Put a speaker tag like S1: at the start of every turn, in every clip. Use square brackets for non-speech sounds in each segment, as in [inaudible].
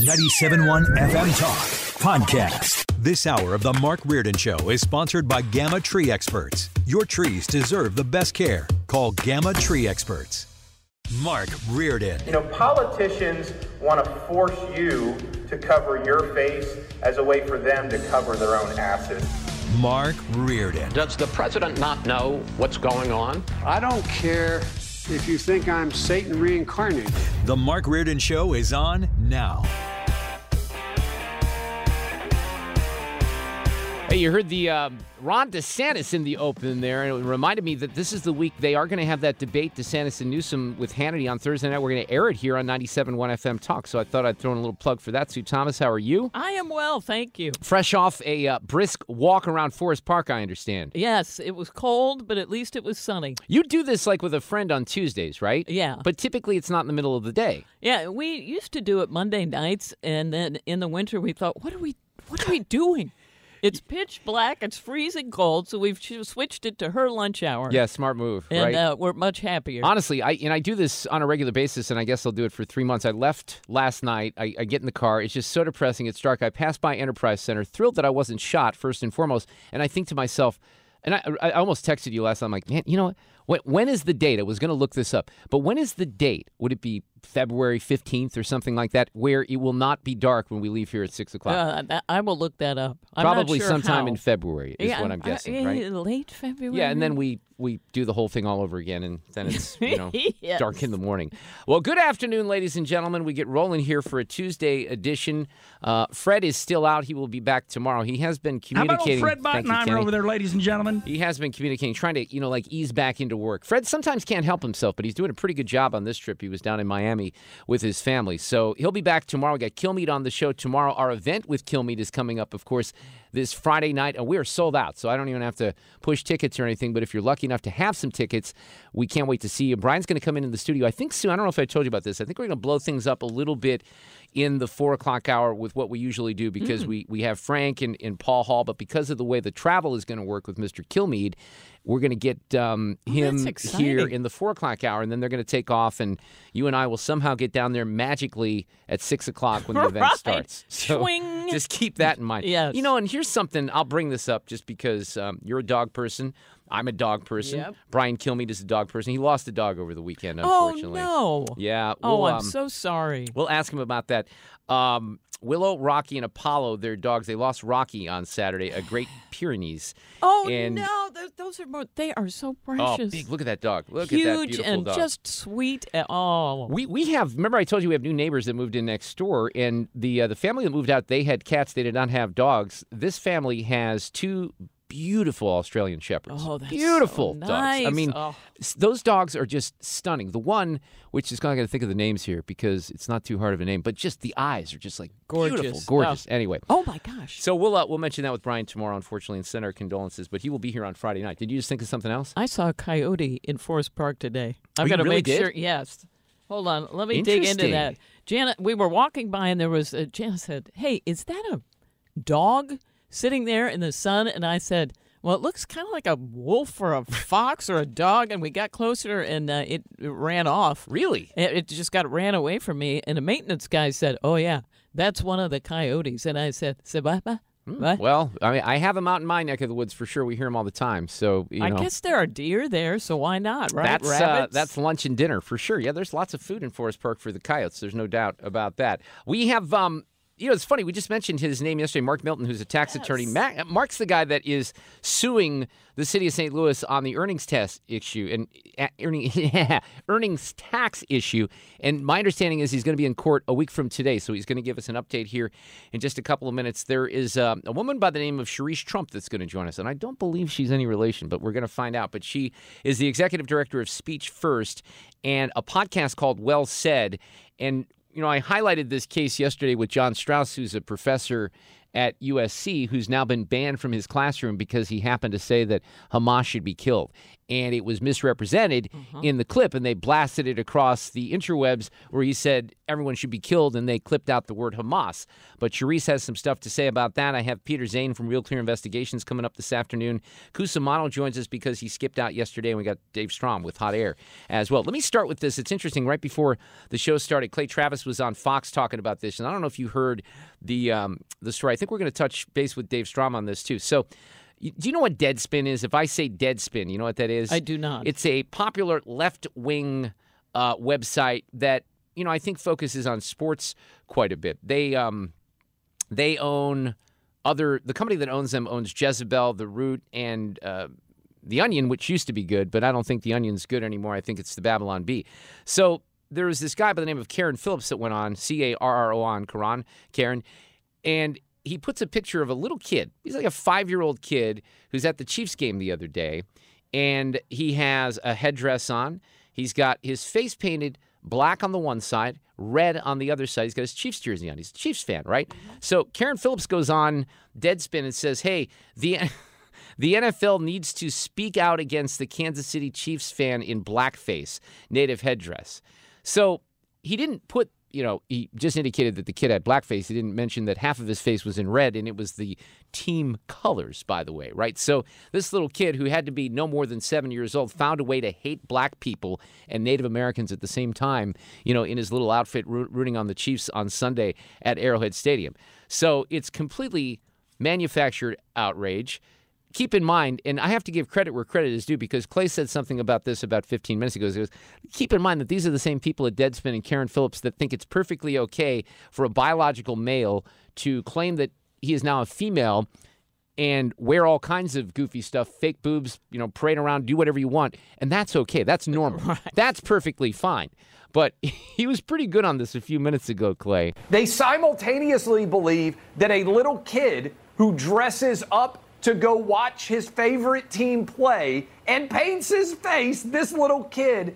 S1: 97.1 FM Talk Podcast. This hour of The Mark Reardon Show is sponsored by Gamma Tree Experts. Your trees deserve the best care. Call Gamma Tree Experts. Mark Reardon.
S2: You know, politicians want to force you to cover your face as a way for them to cover their own asses.
S1: Mark Reardon.
S3: Does the president not know what's going on?
S4: I don't care if you think I'm Satan reincarnated.
S1: The Mark Reardon Show is on now.
S5: Hey, you heard the um, Ron DeSantis in the open there, and it reminded me that this is the week they are going to have that debate, DeSantis and Newsom with Hannity on Thursday night. We're going to air it here on 97.1 FM Talk. So I thought I'd throw in a little plug for that. Sue Thomas, how are you?
S6: I am well, thank you.
S5: Fresh off a uh, brisk walk around Forest Park, I understand.
S6: Yes, it was cold, but at least it was sunny.
S5: You do this like with a friend on Tuesdays, right?
S6: Yeah.
S5: But typically it's not in the middle of the day.
S6: Yeah, we used to do it Monday nights, and then in the winter we thought, what are we, what are we doing? It's pitch black. It's freezing cold, so we've switched it to her lunch hour.
S5: Yeah, smart move.
S6: And
S5: right?
S6: uh, we're much happier.
S5: Honestly, I and I do this on a regular basis, and I guess I'll do it for three months. I left last night. I, I get in the car. It's just so depressing. It's dark. I pass by Enterprise Center, thrilled that I wasn't shot first and foremost, and I think to myself, and I, I almost texted you last night. I'm like, man, you know what? When, when is the date? I was going to look this up, but when is the date? Would it be February 15th or something like that, where it will not be dark when we leave here at 6 o'clock?
S6: Uh, that, I will look that up. I'm
S5: Probably
S6: sure
S5: sometime
S6: how.
S5: in February is
S6: yeah,
S5: what I'm
S6: uh,
S5: guessing,
S6: uh,
S5: right?
S6: Late February.
S5: Yeah, and then we we do the whole thing all over again, and then it's you know [laughs]
S6: Yes.
S5: dark in the morning. Well, good afternoon, ladies and gentlemen. We get rolling here for a Tuesday edition. Uh, Fred is still out. He will be back tomorrow. He has been communicating.
S7: How about old Fred
S5: Thank
S7: Bottenheimer over there, ladies and gentlemen?
S5: He has been communicating, trying to, you know, like ease back into work. Fred sometimes can't help himself, but he's doing a pretty good job on this trip. He was down in Miami with his family. So he'll be back tomorrow. We got Kilmeade on the show tomorrow. Our event with Kilmeade is coming up, of course, this Friday night. And we are sold out, so I don't even have to push tickets or anything. But if you're lucky enough to have some tickets, we can't wait to see you. Brian's going to come in in the studio. I think soon, I don't know if I told you about this. I think we're going to blow things up a little bit in the four o'clock hour with what we usually do because
S6: Mm.
S5: we, we have Frank and, and Paul Hall, but because of the way the travel is going to work with Mr. Kilmeade, we're going to get um, him
S6: that's
S5: here in the four o'clock hour, and then they're going to take off, and you and I will somehow get down there magically at six o'clock when the [laughs] event
S6: Right.
S5: starts. [laughs] So
S6: Swing.
S5: just keep that in mind.
S6: Yes.
S5: You know, and here's something, I'll bring this up just because um, you're a dog person. I'm a dog person.
S6: Yep.
S5: Brian Kilmeade is a dog person. He lost a dog over the weekend, unfortunately.
S6: Oh
S5: unfortunately.
S6: no.
S5: Yeah.
S6: Oh,
S5: we'll,
S6: I'm
S5: um,
S6: so sorry.
S5: We'll ask him about that. Um, Willow, Rocky, and Apollo, their dogs, they lost Rocky on Saturday, a Great [gasps] Pyrenees.
S6: Oh
S5: and,
S6: no, those, those are more. They are so precious.
S5: Oh, big! Look at that dog! Look at that
S6: Huge
S5: beautiful
S6: and
S5: dog.
S6: just sweet. at- Oh,
S5: We we have. Remember, I told you we have new neighbors that moved in next door, and the uh, the family that moved out, they had cats. They did not have dogs. This family has two beautiful Australian shepherds.
S6: Oh, that's so
S5: beautiful dogs. I mean,
S6: Oh.
S5: those dogs are just stunning. The one, which is going to think of the names here because it's not too hard of a name, but just the eyes are just like beautiful,
S6: Gorgeous.
S5: gorgeous. Anyway.
S6: oh my gosh.
S5: So we'll uh, we'll mention that with Brian tomorrow, unfortunately, and send our condolences. But he will be here on Friday night. Did you just think of something else?
S6: I saw a coyote in Forest Park today. I've
S5: Oh,
S6: got to
S5: really
S6: make
S5: did?
S6: sure. Yes. Hold on. Let me dig into that. Janet, we were walking by and there was a, Janet said, "Hey, is that a dog sitting there in the sun?" And I said, "Well, it looks kind of like a wolf or a fox or a dog." And we got closer and uh, it, it ran off.
S5: Really?
S6: It, it just got ran away from me. And the maintenance guy said, "Oh yeah, that's one of the coyotes." And I said, "Sebaba." What?
S5: Well, I mean, I have them out in my neck of the woods for sure. We hear them all the time. So you
S6: I
S5: know,
S6: guess there are deer there, so why not, right?
S5: That's uh, that's lunch and dinner for sure. Yeah, there's lots of food in Forest Park for the coyotes. There's no doubt about that. We have um you know, it's funny. We just mentioned his name yesterday, Mark Milton, who's a tax attorney. Ma- Mark's the guy that is suing the city of St. Louis on the earnings test issue and uh, earning, [laughs] earnings tax issue. And my understanding is he's going to be in court a week from today, so he's going to give us an update here in just a couple of minutes. There is um, a woman by the name of Cherise Trump that's going to join us, and I don't believe she's any relation, but we're going to find out. But she is the executive director of Speech First and a podcast called Well Said. And you know, I highlighted this case yesterday with John Strauss, who's a professor at USC, who's now been banned from his classroom because he happened to say that Hamas should be killed. And it was misrepresented
S6: Mm-hmm.
S5: in the clip, and they blasted it across the interwebs where he said everyone should be killed, and they clipped out the word Hamas. But Cherise has some stuff to say about that. I have Peter Zane from Real Clear Investigations coming up this afternoon. Cusimano joins us because he skipped out yesterday, and we got Dave Strom with Hot Air as well. Let me start with this. It's interesting. Right before the show started, Clay Travis was on Fox talking about this, and I don't know if you heard the um, the story. I think we're going to touch base with Dave Strom on this too. So. Do you know what Deadspin is? If I say Deadspin, you know what that is?
S6: I do not.
S5: It's a popular left wing uh, website that you know I think focuses on sports quite a bit. They um, they own other the company that owns them owns Jezebel, The Root, and uh, the Onion, which used to be good, but I don't think the Onion's good anymore. I think it's the Babylon Bee. So there was this guy by the name of Carron Phillips that went on C A R R O on Karan Karen, and he puts a picture of a little kid. He's like a five year old kid who's at the Chiefs game the other day, and he has a headdress on. He's got his face painted black on the one side, red on the other side. He's got his Chiefs jersey on. He's a Chiefs fan, right? Mm-hmm. So Carron Phillips goes on Deadspin and says, "Hey, the." [laughs] The NFL needs to speak out against the Kansas City Chiefs fan in blackface, native headdress. So he didn't put, you know, he just indicated that the kid had blackface. He didn't mention that half of his face was in red, and it was the team colors, by the way, right? So this little kid who had to be no more than seven years old found a way to hate black people and Native Americans at the same time, you know, in his little outfit roo- rooting on the Chiefs on Sunday at Arrowhead Stadium. So it's completely manufactured outrage keep in mind, and I have to give credit where credit is due because Clay said something about this about 15 minutes ago. He goes, keep in mind that these are the same people at Deadspin and Carron Phillips that think it's perfectly okay for a biological male to claim that he is now a female and wear all kinds of goofy stuff, fake boobs, you know, parade around, do whatever you want. And that's okay. That's normal. [laughs] That's perfectly fine. But [laughs] he was pretty good on this a few minutes ago, Clay.
S7: They simultaneously believe that a little kid who dresses up to go watch his favorite team play and paints his face, this little kid,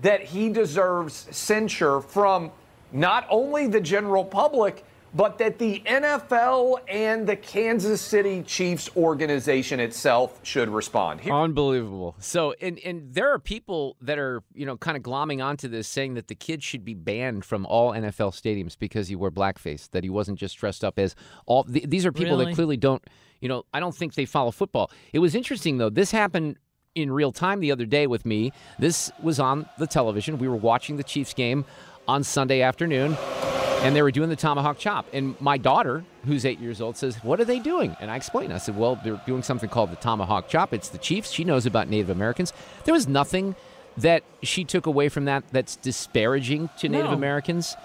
S7: that he deserves censure from not only the general public, but that the NFL and the Kansas City Chiefs organization itself should respond. Here-
S5: Unbelievable. So, and and there are people that are you know kind of glomming onto this, saying that the kid should be banned from all NFL stadiums because he wore blackface. That he wasn't just dressed up as all. th- these are people
S6: Really?
S5: that clearly don't. You know, I don't think they follow football. It was interesting though. This happened in real time the other day with me. This was on the television. We were watching the Chiefs game on Sunday afternoon and they were doing the tomahawk chop. And my daughter, who's eight years old, says, "What are they doing?" And I explained. I said, "Well, they're doing something called the tomahawk chop. It's the Chiefs. She knows about Native Americans. There was nothing that she took away from that that's disparaging to Native
S6: No.
S5: Americans."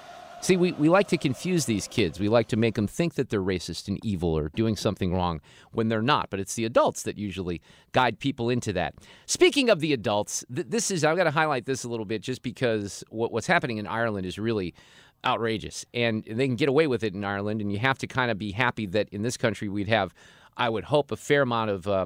S5: See, we, we like to confuse these kids. We like to make them think that they're racist and evil or doing something wrong when they're not. But it's the adults that usually guide people into that. Speaking of the adults, th- this is, I've got to highlight this a little bit just because what, what's happening in Ireland is really outrageous. And they can get away with it in Ireland. And you have to kind of be happy that in this country we'd have, I would hope, a fair amount of uh,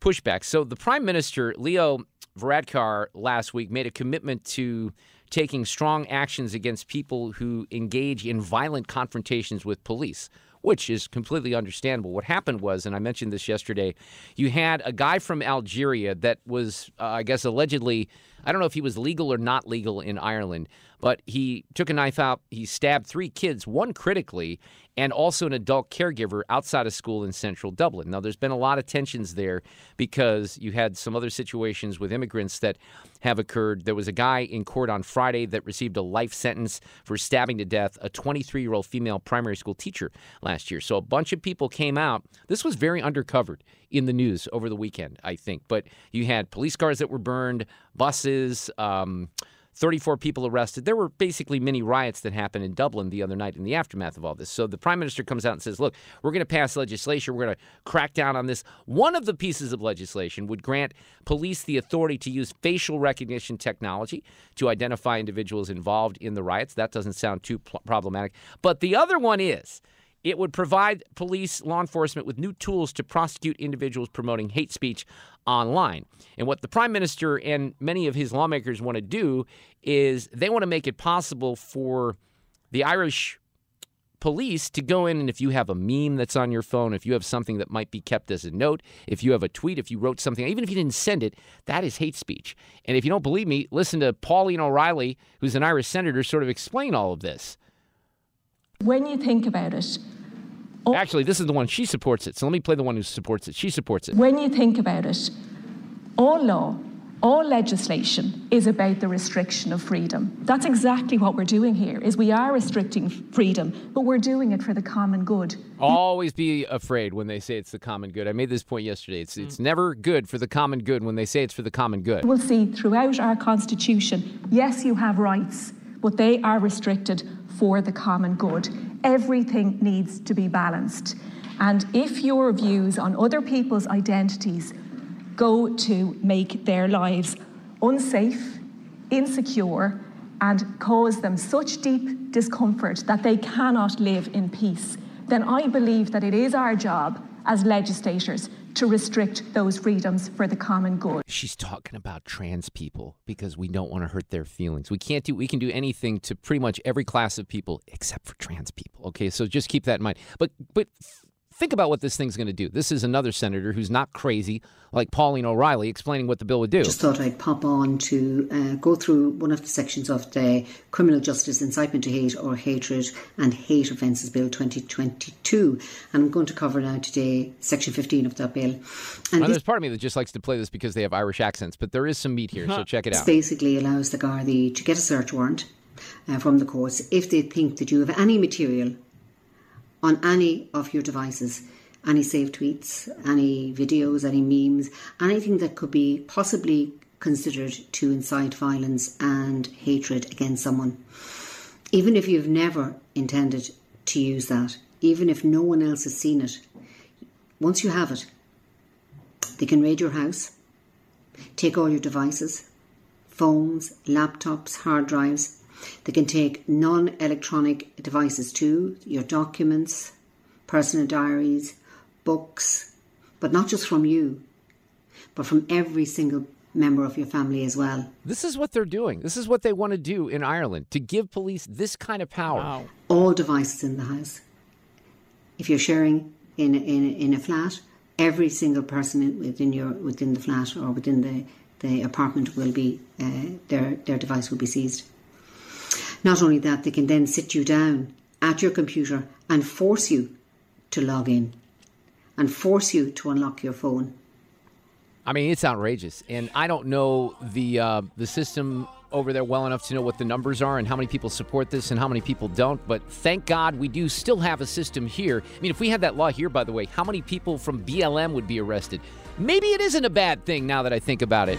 S5: pushback. So the Prime Minister, Leo Varadkar, last week made a commitment to taking strong actions against people who engage in violent confrontations with police. Which is completely understandable. What happened was, and I mentioned this yesterday, you had a guy from Algeria that was, uh, I guess, allegedly I don't know if he was legal or not legal in Ireland, but he took a knife out. He stabbed three kids, one critically, and also an adult caregiver outside of school in central Dublin. Now, there's been a lot of tensions there because you had some other situations with immigrants that have occurred. There was a guy in court on Friday that received a life sentence for stabbing to death a 23 year old female primary school teacher last year. So a bunch of people came out. This was very undercovered in the news over the weekend, I think. But you had police cars that were burned, buses. Um, 34 people arrested. There were basically mini riots that happened in Dublin the other night in the aftermath of all this. So the prime minister comes out and says, Look, we're going to pass legislation. We're going to crack down on this. One of the pieces of legislation would grant police the authority to use facial recognition technology to identify individuals involved in the riots. That doesn't sound too pl- problematic. But the other one is it would provide police, law enforcement with new tools to prosecute individuals promoting hate speech online. And what the prime minister and many of his lawmakers want to do is they want to make it possible for the Irish police to go in and if you have a meme that's on your phone, if you have something that might be kept as a note, if you have a tweet, if you wrote something, even if you didn't send it, that is hate speech. And if you don't believe me, listen to Pauline O'Reilly, who's an Irish senator, sort of explain all of this.
S8: When you think about it,
S5: Actually, this is the one she supports it. So let me play the one who supports it. She supports it.
S8: When you think about it, all law, all legislation is about the restriction of freedom. That's exactly what we're doing here. Is we are restricting freedom, but we're doing it for the common good.
S5: Always be afraid when they say it's the common good. I made this point yesterday. It's it's mm. never good for the common good when they say it's for the common good.
S8: We'll see throughout our constitution, yes, you have rights, but they are restricted for the common good. Everything needs to be balanced. And if your views on other people's identities go to make their lives unsafe, insecure, and cause them such deep discomfort that they cannot live in peace, then I believe that it is our job as legislators to restrict those freedoms for the common good.
S5: She's talking about trans people because we don't want to hurt their feelings. We can't do we can do anything to pretty much every class of people except for trans people. Okay? So just keep that in mind. But but think about what this thing's going to do. This is another senator who's not crazy, like Pauline O'Reilly, explaining what the bill would do.
S9: Just thought I'd pop on to uh, go through one of the sections of the Criminal Justice Incitement to Hate or Hatred and Hate Offences Bill 2022. And I'm going to cover now today Section 15 of that bill.
S5: And well, there's part of me that just likes to play this because they have Irish accents, but there is some meat here, so check it out.
S9: This basically allows the Gardaí to get a search warrant uh, from the courts if they think that you have any material on any of your devices any saved tweets, any videos, any memes, anything that could be possibly considered to incite violence and hatred against someone. Even if you've never intended to use that, even if no one else has seen it, once you have it, they can raid your house, take all your devices, phones, laptops, hard drives. They can take non electronic devices too, your documents, personal diaries, books, but not just from you, but from every single member of your family as well.
S5: This is what they're doing. This is what they want to do in Ireland to give police this kind of power. Wow.
S9: All devices in the house. If you're sharing in in in a flat, every single person within your within the flat or within the the apartment will be uh, their their device will be seized. Not only that, they can then sit you down at your computer and force you to log in and force you to unlock your phone.
S5: I mean, it's outrageous, and I don't know the uh, the system over there well enough to know what the numbers are and how many people support this and how many people don't. But thank God we do still have a system here. I mean, if we had that law here, by the way, how many people from BLM would be arrested? Maybe it isn't a bad thing now that I think about it.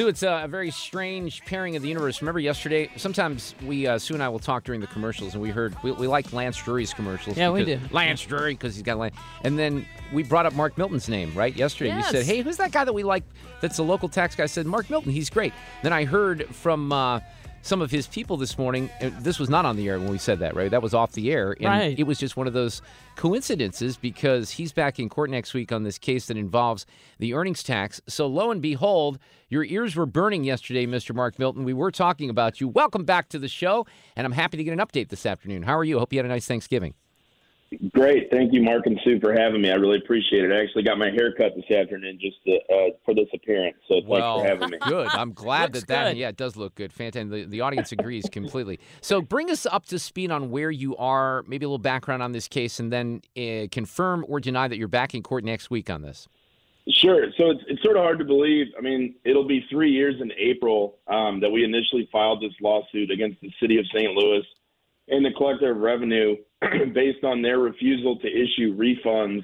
S5: Sue, it's a, a, very strange pairing of the universe. Remember yesterday? Sometimes we, uh, Sue and I will talk during the commercials, and we heard we, we like Lance Drury's commercials.
S6: Yeah, we do.
S5: Lance Drury because he's got Lance. And then we brought up Mark Milton's name right yesterday.
S6: Yes.
S5: We said, "Hey, who's that guy that we like? That's a local tax guy." I said, "Mark Milton. He's great." Then I heard from. Uh, some of his people this morning. Uh, this was not on the air when we said that, right? That was off the air. And
S6: right.
S5: it was just one of those coincidences because he's back in court next week on this case that involves the earnings tax. So lo and behold, your ears were burning yesterday, Mr. Mark Milton. We were talking about you. Welcome back to the show, and I'm happy to get an update this afternoon. How are you? Hope you had a nice Thanksgiving.
S10: Great. Thank you, Mark and Sue, for having me. I really appreciate it. I actually got my hair cut this afternoon just to, uh, for this appearance. So
S5: well,
S10: thanks for having me. [laughs]
S5: Good. I'm glad that that,
S6: good.
S5: yeah, it does look good. Fantastic. The, the audience agrees completely. So bring us up to speed on where you are, maybe a little background on this case, and then uh, confirm or deny that you're back in court next week on this.
S10: Sure. So it's, it's sort of hard to believe. I mean, it'll be three years in April um, that we initially filed this lawsuit against the city of St. Louis and the collector of revenue [clears throat] based on their refusal to issue refunds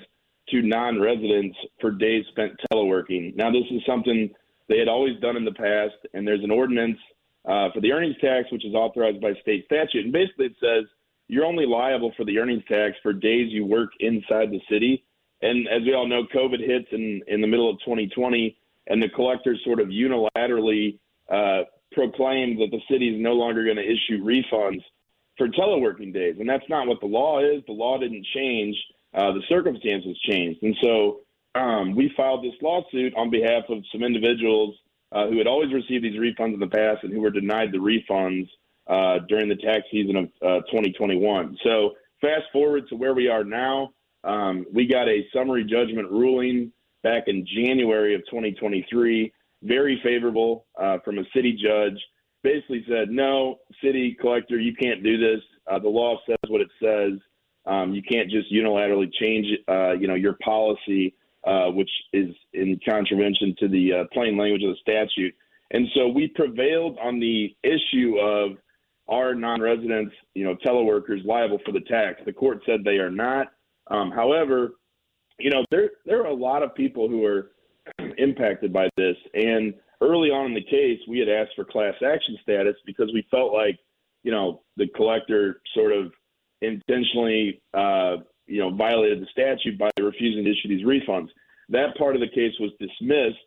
S10: to non-residents for days spent teleworking. Now, this is something they had always done in the past, and there's an ordinance uh, for the earnings tax, which is authorized by state statute. And basically, it says you're only liable for the earnings tax for days you work inside the city. And as we all know, COVID hits in, in the middle of 2020, and the collectors sort of unilaterally uh, proclaimed that the city is no longer going to issue refunds for teleworking days. And that's not what the law is. The law didn't change. Uh, the circumstances changed. And so um, we filed this lawsuit on behalf of some individuals uh, who had always received these refunds in the past and who were denied the refunds uh, during the tax season of uh, 2021. So fast forward to where we are now. Um, we got a summary judgment ruling back in January of 2023, very favorable uh, from a city judge basically said, no, city collector, you can't do this. Uh, the law says what it says. Um, you can't just unilaterally change, uh, you know, your policy, uh, which is in contravention to the uh, plain language of the statute. And so we prevailed on the issue of are non-residents, you know, teleworkers liable for the tax? The court said they are not. Um, however, you know, there there are a lot of people who are [clears throat] impacted by this, and early on in the case, we had asked for class action status because we felt like, you know, the collector sort of intentionally, uh, you know, violated the statute by refusing to issue these refunds. That part of the case was dismissed.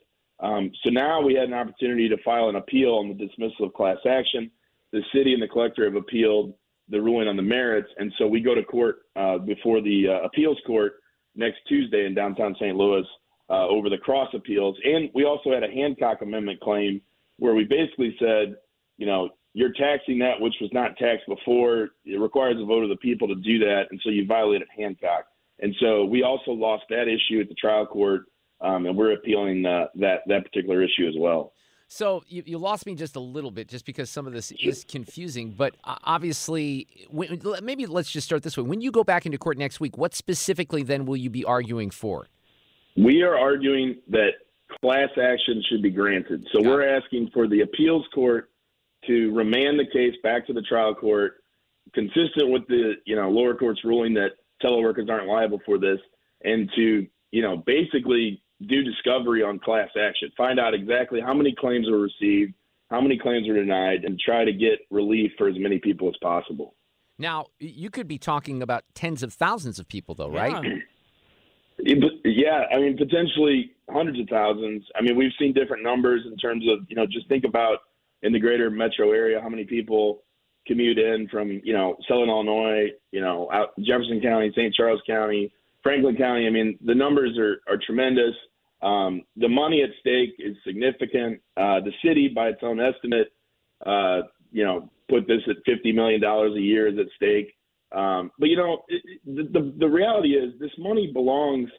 S10: Um, so now we had an opportunity to file an appeal on the dismissal of class action. The city and the collector have appealed the ruling on the merits, and so we go to court uh, before the uh, appeals court next Tuesday in downtown St. Louis uh, over the cross appeals. And we also had a Hancock Amendment claim where we basically said, you know, you're taxing that which was not taxed before. It requires a vote of the people to do that, and so you violated Hancock. And so we also lost that issue at the trial court, um, and we're appealing uh, that that particular issue as well.
S5: So you, you lost me just a little bit, just because some of this is confusing. But obviously, when, maybe let's just start this way. When you go back into court next week, what specifically then will you be arguing for?
S10: We are arguing that class action should be granted. So Got we're it. asking for the appeals court to remand the case back to the trial court, consistent with the you know lower court's ruling that teleworkers aren't liable for this, and to you know basically do discovery on class action, find out exactly how many claims were received, how many claims were denied, and try to get relief for as many people as possible.
S5: Now, you could be talking about tens of thousands of people, though, right?
S10: Yeah. Yeah, I mean potentially hundreds of thousands. I mean we've seen different numbers in terms of you know just think about in the greater metro area how many people commute in from you know Southern Illinois, you know out Jefferson County, St. Charles County, Franklin County. I mean the numbers are are tremendous. Um, the money at stake is significant. Uh, the city, by its own estimate, uh, you know, put this at fifty million dollars a year is at stake. Um, but you know, it, the, the the reality is this money belongs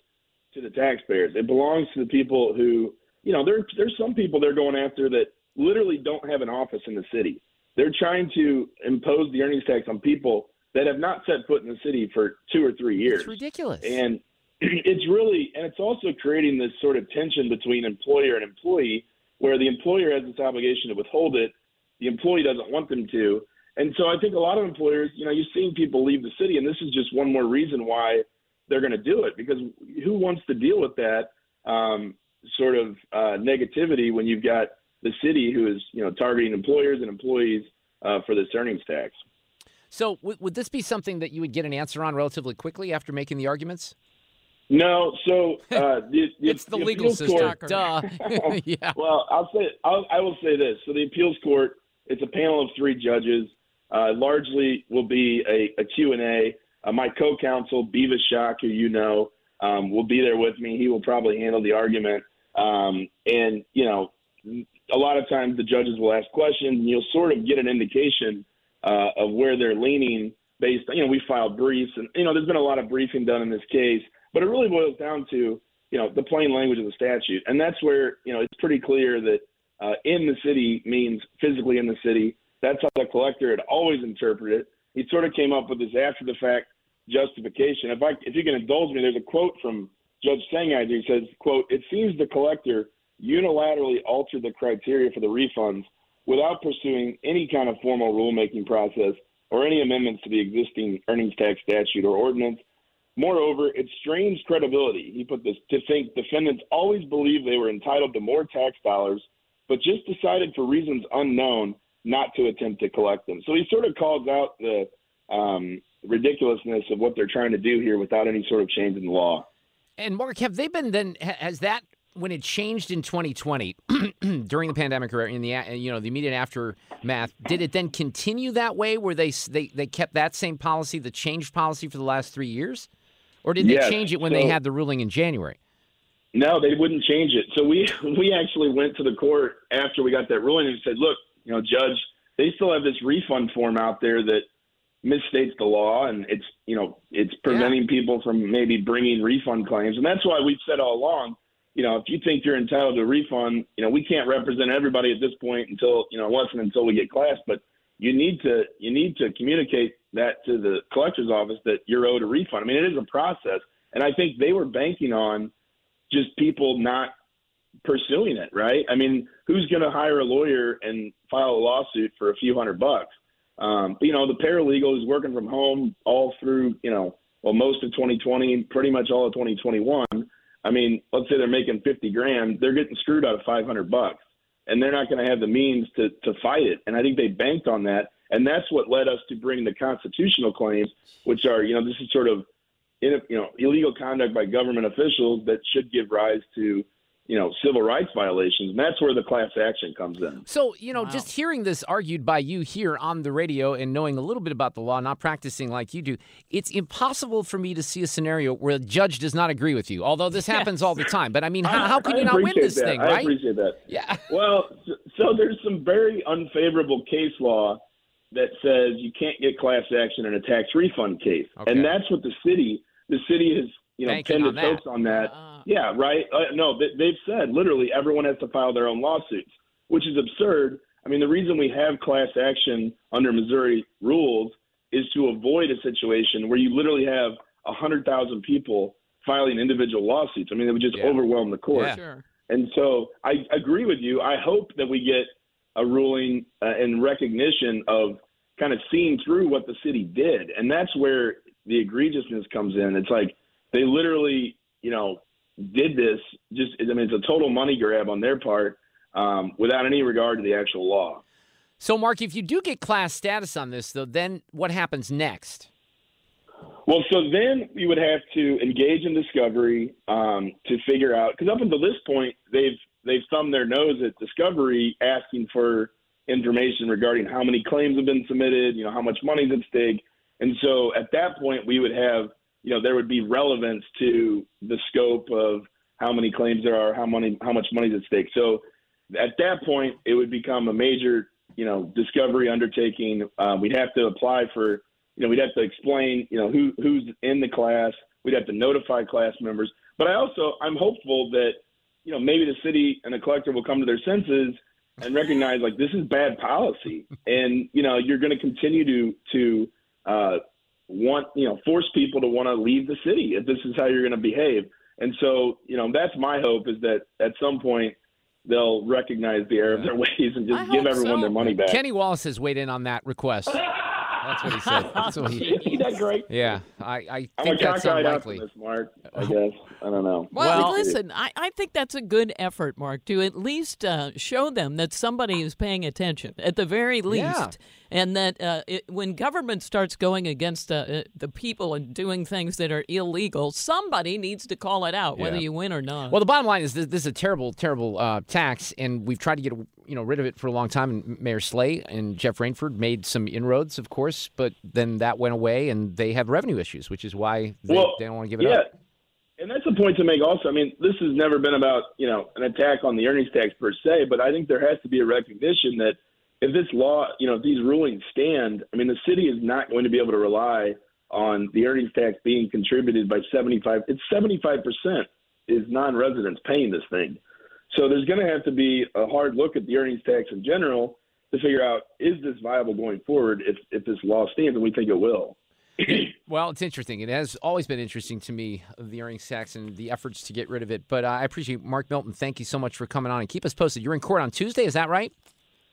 S10: to the taxpayers. It belongs to the people who, you know, there there's some people they're going after that literally don't have an office in the city. They're trying to impose the earnings tax on people that have not set foot in the city for two or three years.
S5: It's ridiculous.
S10: And [clears throat] it's really, and it's also creating this sort of tension between employer and employee, where the employer has this obligation to withhold it, the employee doesn't want them to. And so I think a lot of employers, you know, you've seen people leave the city, and this is just one more reason why they're going to do it because who wants to deal with that um, sort of uh, negativity when you've got the city who is, you know, targeting employers and employees uh, for this earnings tax.
S5: So, w- would this be something that you would get an answer on relatively quickly after making the arguments?
S10: No, so uh, [laughs] the, the,
S5: it's the,
S10: the
S5: legal
S10: appeals
S5: system.
S10: court.
S5: Duh. [laughs] yeah.
S10: Well, I'll say I'll, I will say this. So the appeals court, it's a panel of three judges. Uh, largely will be a, a Q and A. Uh, my co-counsel Beavis Shock, who you know, um, will be there with me. He will probably handle the argument. Um, and you know, a lot of times the judges will ask questions, and you'll sort of get an indication uh, of where they're leaning based. You know, we filed briefs, and you know, there's been a lot of briefing done in this case. But it really boils down to, you know, the plain language of the statute. And that's where, you know, it's pretty clear that uh, in the city means physically in the city. That's how the collector had always interpreted it. He sort of came up with this after the fact justification. If I, if you can indulge me, there's a quote from Judge Sennheiser. He says, quote, it seems the collector unilaterally altered the criteria for the refunds without pursuing any kind of formal rulemaking process or any amendments to the existing earnings tax statute or ordinance Moreover, it strains credibility, he put this, to think defendants always believed they were entitled to more tax dollars, but just decided for reasons unknown not to attempt to collect them. So he sort of calls out the um, ridiculousness of what they're trying to do here without any sort of change in the law.
S5: And Mark, have they been then? Has that when it changed in 2020 [clears throat] during the pandemic or in the you know the immediate aftermath? Did it then continue that way, where they they they kept that same policy, the changed policy for the last three years? Or did they
S10: Yes,
S5: change it when
S10: so-
S5: they had the ruling in January?
S10: No, they wouldn't change it. So we [laughs] we actually went to the court after we got that ruling and said, look, you know, judge, they still have this refund form out there that misstates the law and it's you know it's preventing people from maybe bringing refund claims. And that's why we've said all along you know if you think you're entitled to a refund you know we can't represent everybody at this point until you know unless and until we get class but you need to you need to communicate that to the collector's office that you're owed a refund. I mean it is a process. And i think they were banking on just people not pursuing it, right? I mean, who's going to hire a lawyer and file a lawsuit for a few hundred bucks? Um, but, you know, the paralegal who's working from home all through, you know, well, most of 2020, pretty much all of 2021. I mean, let's say they're making 50 grand, they're getting screwed out of 500 bucks, and they're not going to have the means to to fight it. And I think they banked on that, and that's what led us to bring the constitutional claims, which are, you know, this is sort of, you know, illegal conduct by government officials that should give rise to, you know, civil rights violations, and that's where the class action comes in.
S5: So, you know, just hearing this argued by you here on the radio and knowing a little bit about the law, not practicing like you do, it's impossible for me to see a scenario where a judge does not agree with you. Although this happens all the time. But I mean, how, how can
S10: I
S5: you not win this
S10: that.
S5: thing,
S10: I
S5: right?
S10: appreciate that.
S5: Yeah. [laughs]
S10: Well, so, so there's some very unfavorable case law that says you can't get class action in a tax refund case, and that's what the city the city has you know
S5: Banking
S10: tended
S5: on that.
S10: focus on that. Ah. Yeah, right. Uh, no, they, they've said literally everyone has to file their own lawsuits, which is absurd. I mean, the reason we have class action under Missouri rules is to avoid a situation where you literally have a hundred thousand people filing individual lawsuits. I mean, it would just overwhelm the court.
S5: Yeah. Sure.
S10: And so I agree with you. I hope that we get a ruling uh, in recognition of kind of seeing through what the city did. And that's where the egregiousness comes in. It's like they literally, you know, did this just, I mean, it's a total money grab on their part um, without any regard to the actual law.
S5: So, Mark, if you do get class status on this, though, then what happens next?
S10: Well, so then you would have to engage in discovery um, to figure out because up until this point they've they've thumbed their nose at discovery, asking for information regarding how many claims have been submitted, you know, how much money's at stake, and so at that point we would have you know there would be relevance to the scope of how many claims there are, how money, how much money's at stake. So at that point, it would become a major, you know, discovery undertaking. Um, we'd have to apply for, you know, we'd have to explain, you know, who who's in the class. We'd have to notify class members. But I also, I'm hopeful that, you know, maybe the city and the collector will come to their senses and recognize like this is bad policy, [laughs] and you know, you're going to continue to to uh, want, you know, force people to want to leave the city if this is how you're going to behave. And so, you know, that's my hope is that at some point they'll recognize the error of their [laughs] ways and just give everyone
S5: so.
S10: their money back.
S5: Kenny Wallace has weighed in on that request. [laughs] That's what he said. That's what he. [laughs]
S10: Isn't that great?
S5: Yeah, I, I
S10: I'm
S5: think
S10: a
S5: that's unlikely.
S10: Mark. I guess I don't know.
S6: Well, listen, I, I think that's a good effort, Mark, to at least uh, show them that somebody is paying attention, at the very least.
S5: Yeah.
S6: And that uh, it, when government starts going against uh, uh, the people and doing things that are illegal, somebody needs to call it out, whether
S5: Yeah.
S6: you win or not.
S5: Well, the bottom line is this, this is a terrible, terrible uh, tax, and we've tried to get you know rid of it for a long time. And Mayor Slay and Jeff Rainford made some inroads, of course, but then that went away, and they have revenue issues, which is why they,
S10: Well,
S5: they don't want to give it
S10: yeah.
S5: up.
S10: And that's a point to make also. I mean, this has never been about, you know, an attack on the earnings tax per se, but I think there has to be a recognition that if this law, you know, if these rulings stand, I mean, the city is not going to be able to rely on the earnings tax being contributed by 75. It's 75% is non-residents paying this thing. So there's going to have to be a hard look at the earnings tax in general to figure out is this viable going forward if, if this law stands, and we think it will. [clears throat]
S5: Well, it's interesting. It has always been interesting to me, the earnings tax and the efforts to get rid of it. But uh, I appreciate Mark Milton. Thank you so much for coming on and keep us posted. You're in court on Tuesday, is that right?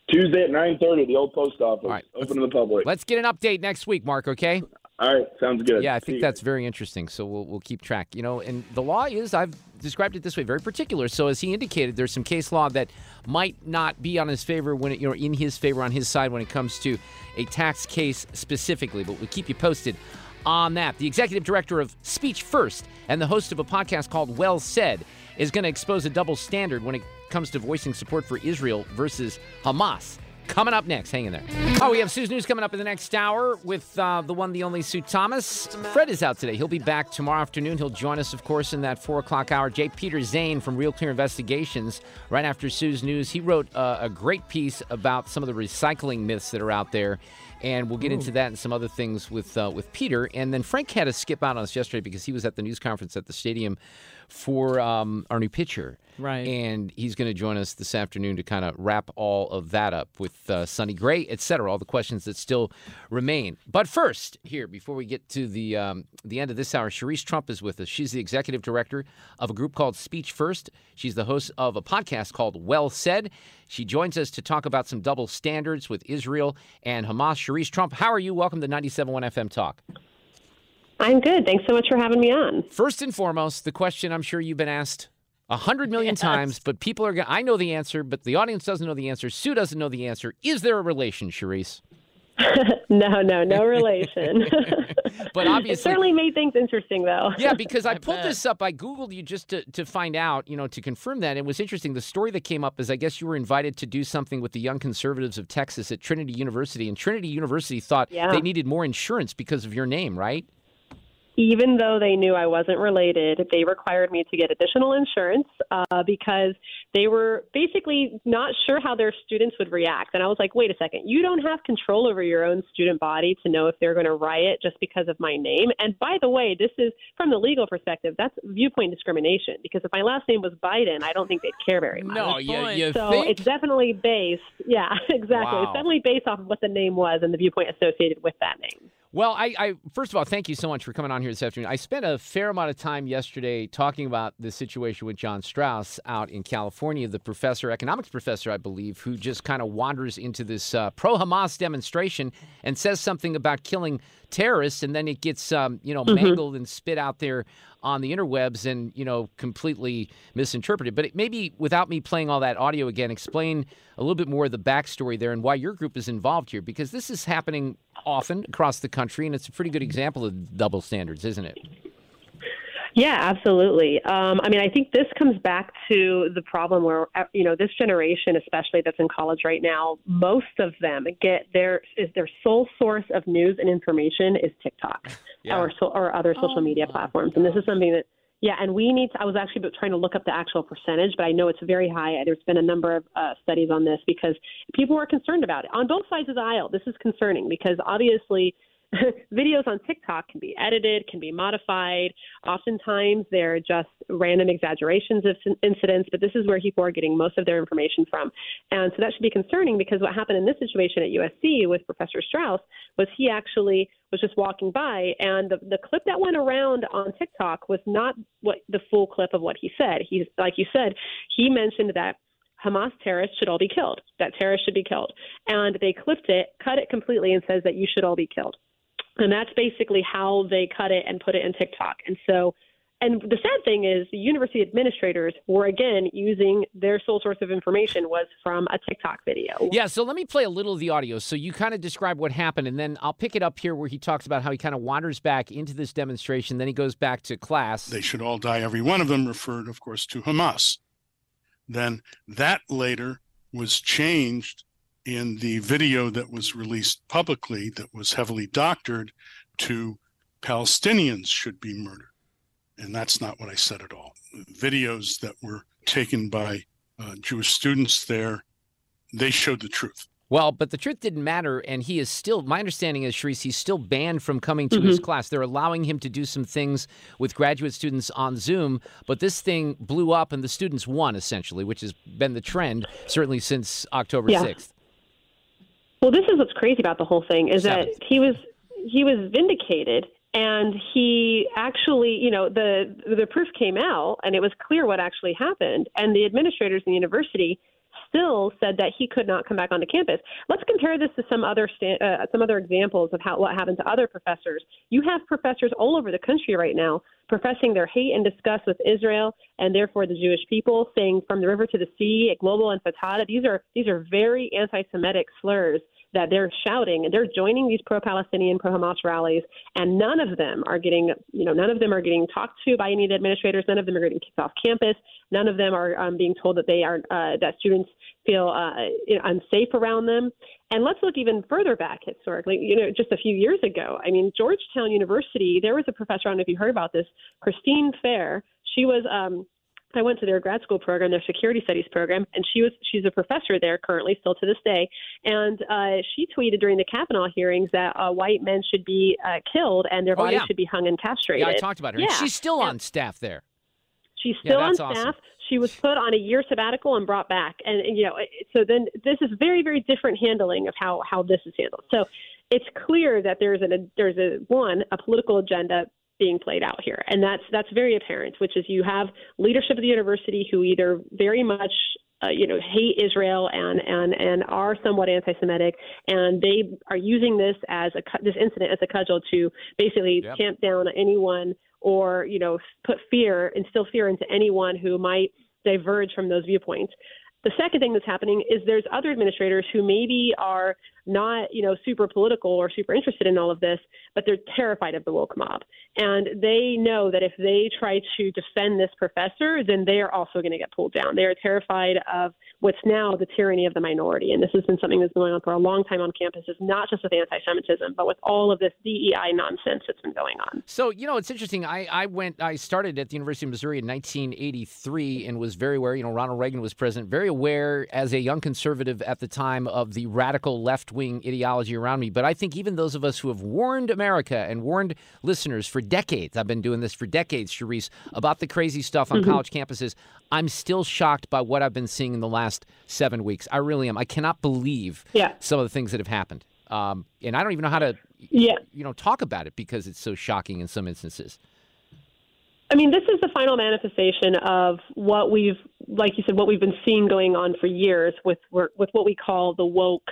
S10: Tuesday at 9:30, the old post office,
S5: right,
S10: open to the public.
S5: Let's get an update next week, Mark. Okay.
S10: All right, sounds good.
S5: Yeah, I think that's very interesting. So we'll we'll keep track. You know, and the law is I've described it this way, very particular. So as he indicated, there's some case law that might not be on his favor when it, you know in his favor on his side when it comes to a tax case specifically. But we'll keep you posted on that. The executive director of Speech First and the host of a podcast called Well Said is going to expose a double standard when it comes to voicing support for Israel versus Hamas. Coming up next, hang in there. Oh, we have Sue's News coming up in the next hour with uh, the one, the only Sue Thomas. Fred is out today. He'll be back tomorrow afternoon. He'll join us, of course, in that 4 o'clock hour. J. Peter Zane from Real Clear Investigations, right after Sue's News. He wrote uh, a great piece about some of the recycling myths that are out there. And we'll get into that and some other things with uh, with Peter. And then Frank had to skip out on us yesterday because he was at the news conference at the stadium for um, our new pitcher.
S6: Right.
S5: And he's going to join us this afternoon to kind of wrap all of that up with uh, Sonny Gray, et cetera, all the questions that still remain. But first, here, before we get to the, um, the end of this hour, Cherise Trump is with us. She's the executive director of a group called Speech First. She's the host of a podcast called Well Said. She joins us to talk about some double standards with Israel and Hamas. Cherise Trump, how are you? Welcome to 97.1 FM Talk.
S11: I'm good. Thanks so much for having me on.
S5: First and foremost, the question I'm sure you've been asked a hundred million [laughs] times, but people are going I know the answer, but the audience doesn't know the answer. Sue doesn't know the answer. Is there a relation, Cherise? [laughs]
S11: no, no, no relation. [laughs]
S5: But obviously, it
S11: certainly made things interesting, though.
S5: Yeah, because I, pulled this up. I Googled you just to, to find out, you know, to confirm that. It was interesting. The story that came up is I guess you were invited to do something with the Young Conservatives of Texas at Trinity University, and Trinity University thought
S11: Yeah.
S5: they needed more insurance because of your name, right?
S11: Even though they knew I wasn't related, they required me to get additional insurance uh, because they were basically not sure how their students would react. And I was like, wait a second, you don't have control over your own student body to know if they're going to riot just because of my name. And by the way, this is from the legal perspective, that's viewpoint discrimination because if my last name was Biden, I don't think they'd care very much.
S5: No, you, you
S11: so
S5: think?
S11: it's definitely based, yeah, [laughs] exactly.
S5: Wow.
S11: It's definitely based off of what the name was and the viewpoint associated with that name.
S5: Well, I, I first of all, thank you so much for coming on here this afternoon. I spent a fair amount of time yesterday talking about the situation with John Strauss out in California, the professor, economics professor, I believe, who just kind of wanders into this uh, pro-Hamas demonstration and says something about killing terrorists, and then it gets um, you know
S11: Mhm.
S5: mangled and spit out there on the interwebs and you know completely misinterpreted. But it, maybe without me playing all that audio again, explain a little bit more of the backstory there and why your group is involved here, because this is happening often across the country, and it's a pretty good example of double standards, isn't it?
S11: Yeah, absolutely. Um, I mean, I think this comes back to the problem where uh, you know this generation, especially that's in college right now, most of them get their is their sole source of news and information is TikTok
S12: Yeah.
S11: or so, or other social media platforms, and this is something that Yeah, and we need to. I was actually trying to look up the actual percentage, but I know it's very high. There's been a number of uh, studies on this because people are concerned about it on both sides of the aisle. This is concerning because obviously [laughs] videos on TikTok can be edited, can be modified. Oftentimes, they're just random exaggerations of incidents, but this is where people are getting most of their information from. And so that should be concerning because what happened in this situation at USC with Professor Strauss was he actually was just walking by, and the, the clip that went around on TikTok was not what the full clip of what he said. He, like you said, he mentioned that Hamas terrorists should all be killed. That terrorists should be killed. And they clipped it, cut it completely, and says that you should all be killed. And that's basically how they cut it and put it in TikTok. And so, and the sad thing is, the university administrators were again using their sole source of information was from a TikTok video.
S5: Yeah, so let me play a little of the audio. So you kind of describe what happened, and then I'll pick it up here where he talks about how he kind of wanders back into this demonstration. Then he goes back to class.
S12: They should all die. Every one of them referred, of course, to Hamas. Then that later was changed in the video that was released publicly that was heavily doctored to Palestinians should be murdered. And that's not what I said at all. Videos that were taken by uh, Jewish students there, they showed the truth.
S5: Well, but the truth didn't matter, and he is still. My understanding is, Cherise, he's still banned from coming to mm-hmm. his class. They're allowing him to do some things with graduate students on Zoom, but this thing blew up, and the students won essentially, which has been the trend certainly since October sixth.
S11: Well, this is what's crazy about the whole thing is that he was he was vindicated and he actually, you know, the the proof came out and it was clear what actually happened. And the administrators in the university still said that he could not come back onto campus. Let's compare this to some other sta- uh, some other examples of how what happened to other professors. You have professors all over the country right now professing their hate and disgust with Israel and therefore the Jewish people, saying from the river to the sea, global and fatah. These are these are very anti-Semitic slurs that they're shouting and they're joining these pro-Palestinian, pro-Hamas rallies, and none of them are getting, you know, none of them are getting talked to by any of the administrators. None of them are getting kicked off campus. None of them are um, being told that they are uh, that students feel uh, unsafe around them. And let's look even further back historically. You know, just a few years ago, I mean, Georgetown University. There was a professor. I don't know if you heard about this, Christine Fair. She was um, I went to their grad school program, their security studies program, and she was she's a professor there currently, still to this day. And uh, she tweeted during the Kavanaugh hearings that uh, white men should be uh, killed and their
S5: oh,
S11: bodies
S5: yeah.
S11: should be hung and castrated.
S5: Yeah, I talked about her.
S11: Yeah.
S5: she's still on staff there.
S11: She's still
S5: yeah,
S11: on staff.
S5: awesome.
S11: She was put on a year sabbatical and brought back, and, and you know, so then this is very, very different handling of how how this is handled. So it's clear that there's a there's a one a political agenda being played out here, and that's that's very apparent. Which is you have leadership of the university who either very much uh, you know hate Israel and and and are somewhat anti-Semitic, and they are using this as a this incident as a cudgel to basically
S5: Yep.
S11: tamp down anyone or you know put fear instill fear into anyone who might diverge from those viewpoints. The second thing that's happening is there's other administrators who maybe are not, you know, super political or super interested in all of this, but they're terrified of the woke mob. And they know that if they try to defend this professor, then they are also going to get pulled down. They are terrified of what's now the tyranny of the minority. And this has been something that's been going on for a long time on campuses, not just with anti Semitism, but with all of this DEI nonsense that's been going on.
S5: So you know, it's interesting. I, I went. I started at the University of Missouri in 1983 and was very aware. You know, Ronald Reagan was president. Very aware as a young conservative at the time of the radical left wing ideology around me. But I think even those of us who have warned America and warned listeners for decades. I've been doing this for decades, Cherise, about the crazy stuff on
S11: Mhm.
S5: college campuses. I'm still shocked by what I've been seeing in the last seven weeks. I really am. I cannot believe
S11: Yeah.
S5: some of the things that have happened. Um, and I don't even know how to,
S11: Yeah.
S5: you know, talk about it because it's so shocking in some instances.
S11: I mean, this is the final manifestation of what we've, like you said, what we've been seeing going on for years with with what we call the woke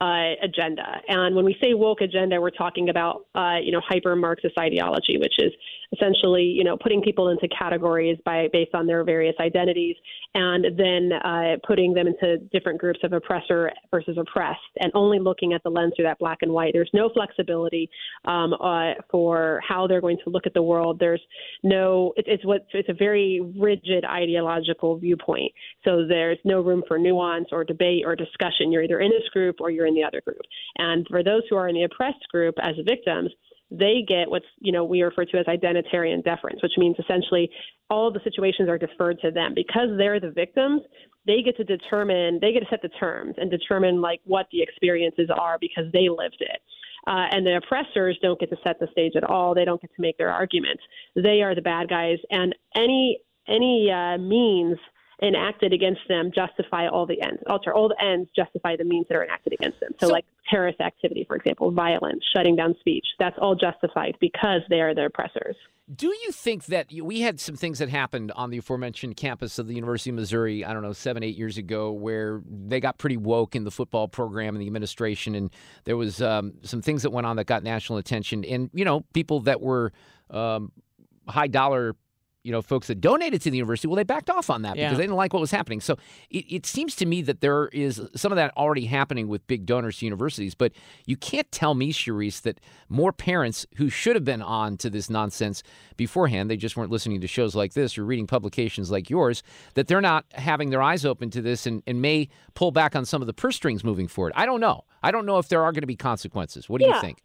S11: uh, agenda. And when we say woke agenda, we're talking about, uh, you know, hyper Marxist ideology, which is essentially, you know, putting people into categories by based on their various identities, and then uh, putting them into different groups of oppressor versus oppressed, and only looking at the lens through that black and white. There's no flexibility um, uh, for how they're going to look at the world. There's no, it, it's what it's a very rigid ideological viewpoint. So there's no room for nuance or debate or discussion. You're either in this group or you're in the other group. And for those who are in the oppressed group as victims, they get what's you know we refer to as identitarian deference, which means essentially all the situations are deferred to them because they're the victims. They get to determine, they get to set the terms and determine like what the experiences are because they lived it. Uh, and the oppressors don't get to set the stage at all. They don't get to make their arguments. They are the bad guys, and any any uh, means enacted against them justify all the ends. Alter all the ends justify the means that are enacted against them. So, so, like terrorist activity, for example, violence, shutting down speech. That's all justified because they are the oppressors.
S5: Do you think that we had some things that happened on the aforementioned campus of the University of Missouri, I don't know, seven, eight years ago, where they got pretty woke in the football program and the administration, and there was um, some things that went on that got national attention, and you know, people that were um, high dollar you know, folks that donated to the university, well, they backed off on that
S6: yeah.
S5: because they didn't like what was happening. So it, it, seems to me that there is some of that already happening with big donors to universities. But you can't tell me, Cherise, that more parents who should have been on to this nonsense beforehand, they just weren't listening to shows like this or reading publications like yours, that they're not having their eyes open to this and, and may pull back on some of the purse strings moving forward. I don't know. I don't know if there are going to be consequences. What do
S11: yeah.
S5: you think?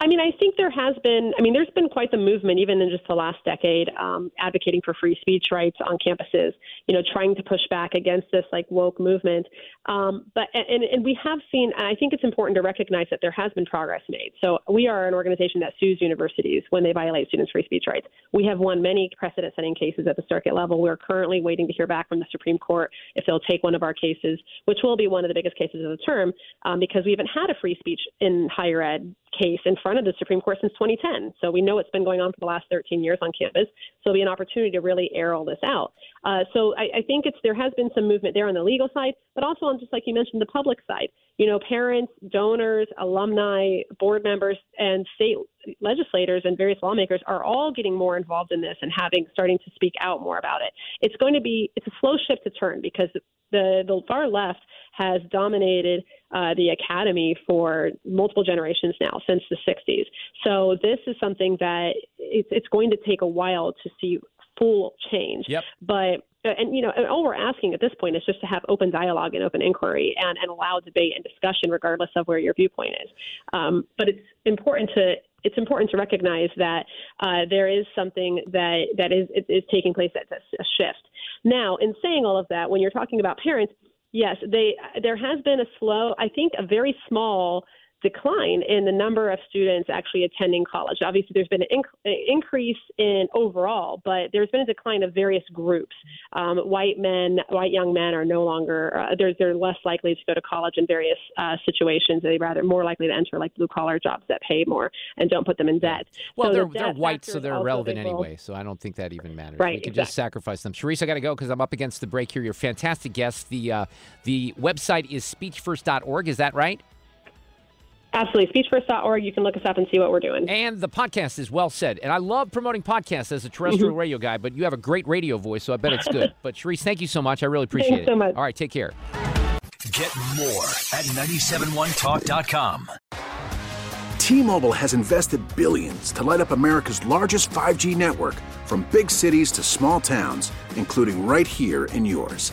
S11: I mean, I think there has been, I mean, there's been quite the movement, even in just the last decade, um, advocating for free speech rights on campuses, you know, trying to push back against this like woke movement. Um, but, and, and we have seen, I think it's important to recognize that there has been progress made. So we are an organization that sues universities when they violate students' free speech rights. We have won many precedent setting cases at the circuit level. We're currently waiting to hear back from the Supreme Court if they'll take one of our cases, which will be one of the biggest cases of the term, um, because we haven't had a free speech in higher ed case in front of the Supreme Court since 2010. So we know it's been going on for the last 13 years on campus. So it'll be an opportunity to really air all this out. Uh, so I, I think it's there has been some movement there on the legal side, but also on just like you mentioned, the public side. You know, parents, donors, alumni, board members, and state legislators and various lawmakers are all getting more involved in this and having starting to speak out more about it. It's going to be it's a slow shift to turn because the the far left has dominated uh, the academy for multiple generations now since the 60s. So this is something that it's, it's going to take a while to see full change.
S5: Yep.
S11: But and you know, and all we're asking at this point is just to have open dialogue and open inquiry and, and allow debate and discussion regardless of where your viewpoint is. Um, but it's important to it's important to recognize that uh, there is something that that is is taking place that's a, a shift. Now, in saying all of that, when you're talking about parents, Yes, they there has been a slow, I think a very small decline in the number of students actually attending college. Obviously, there's been an inc- increase in overall, but there's been a decline of various groups. Um, white men, white young men are no longer uh, they're they're less likely to go to college in various uh, situations. They're rather more likely to enter like blue collar jobs that pay more and don't put them in debt.
S5: Well,
S11: so
S5: they're,
S11: the
S5: they're white, so they're irrelevant anyway. So I don't think that even matters.
S11: Right,
S5: We can
S11: exactly.
S5: just sacrifice them. Cherise, I got to go because I'm up against the break here. You're a fantastic guest. The uh, the website is speechfirst.org. Is that right?
S11: Absolutely. Speechfirst.org. You can look us up and see what we're doing.
S5: And the podcast is well said. And I love promoting podcasts as a terrestrial
S11: Mhm.
S5: radio guy, but you have a great radio voice, so I bet it's good. [laughs] but Cherise, thank you so much. I really appreciate
S11: Thanks
S5: it.
S11: so much.
S5: All right, take care.
S13: Get more at 971talk.com.
S14: T-Mobile has invested billions to light up America's largest 5G network from big cities to small towns, including right here in yours.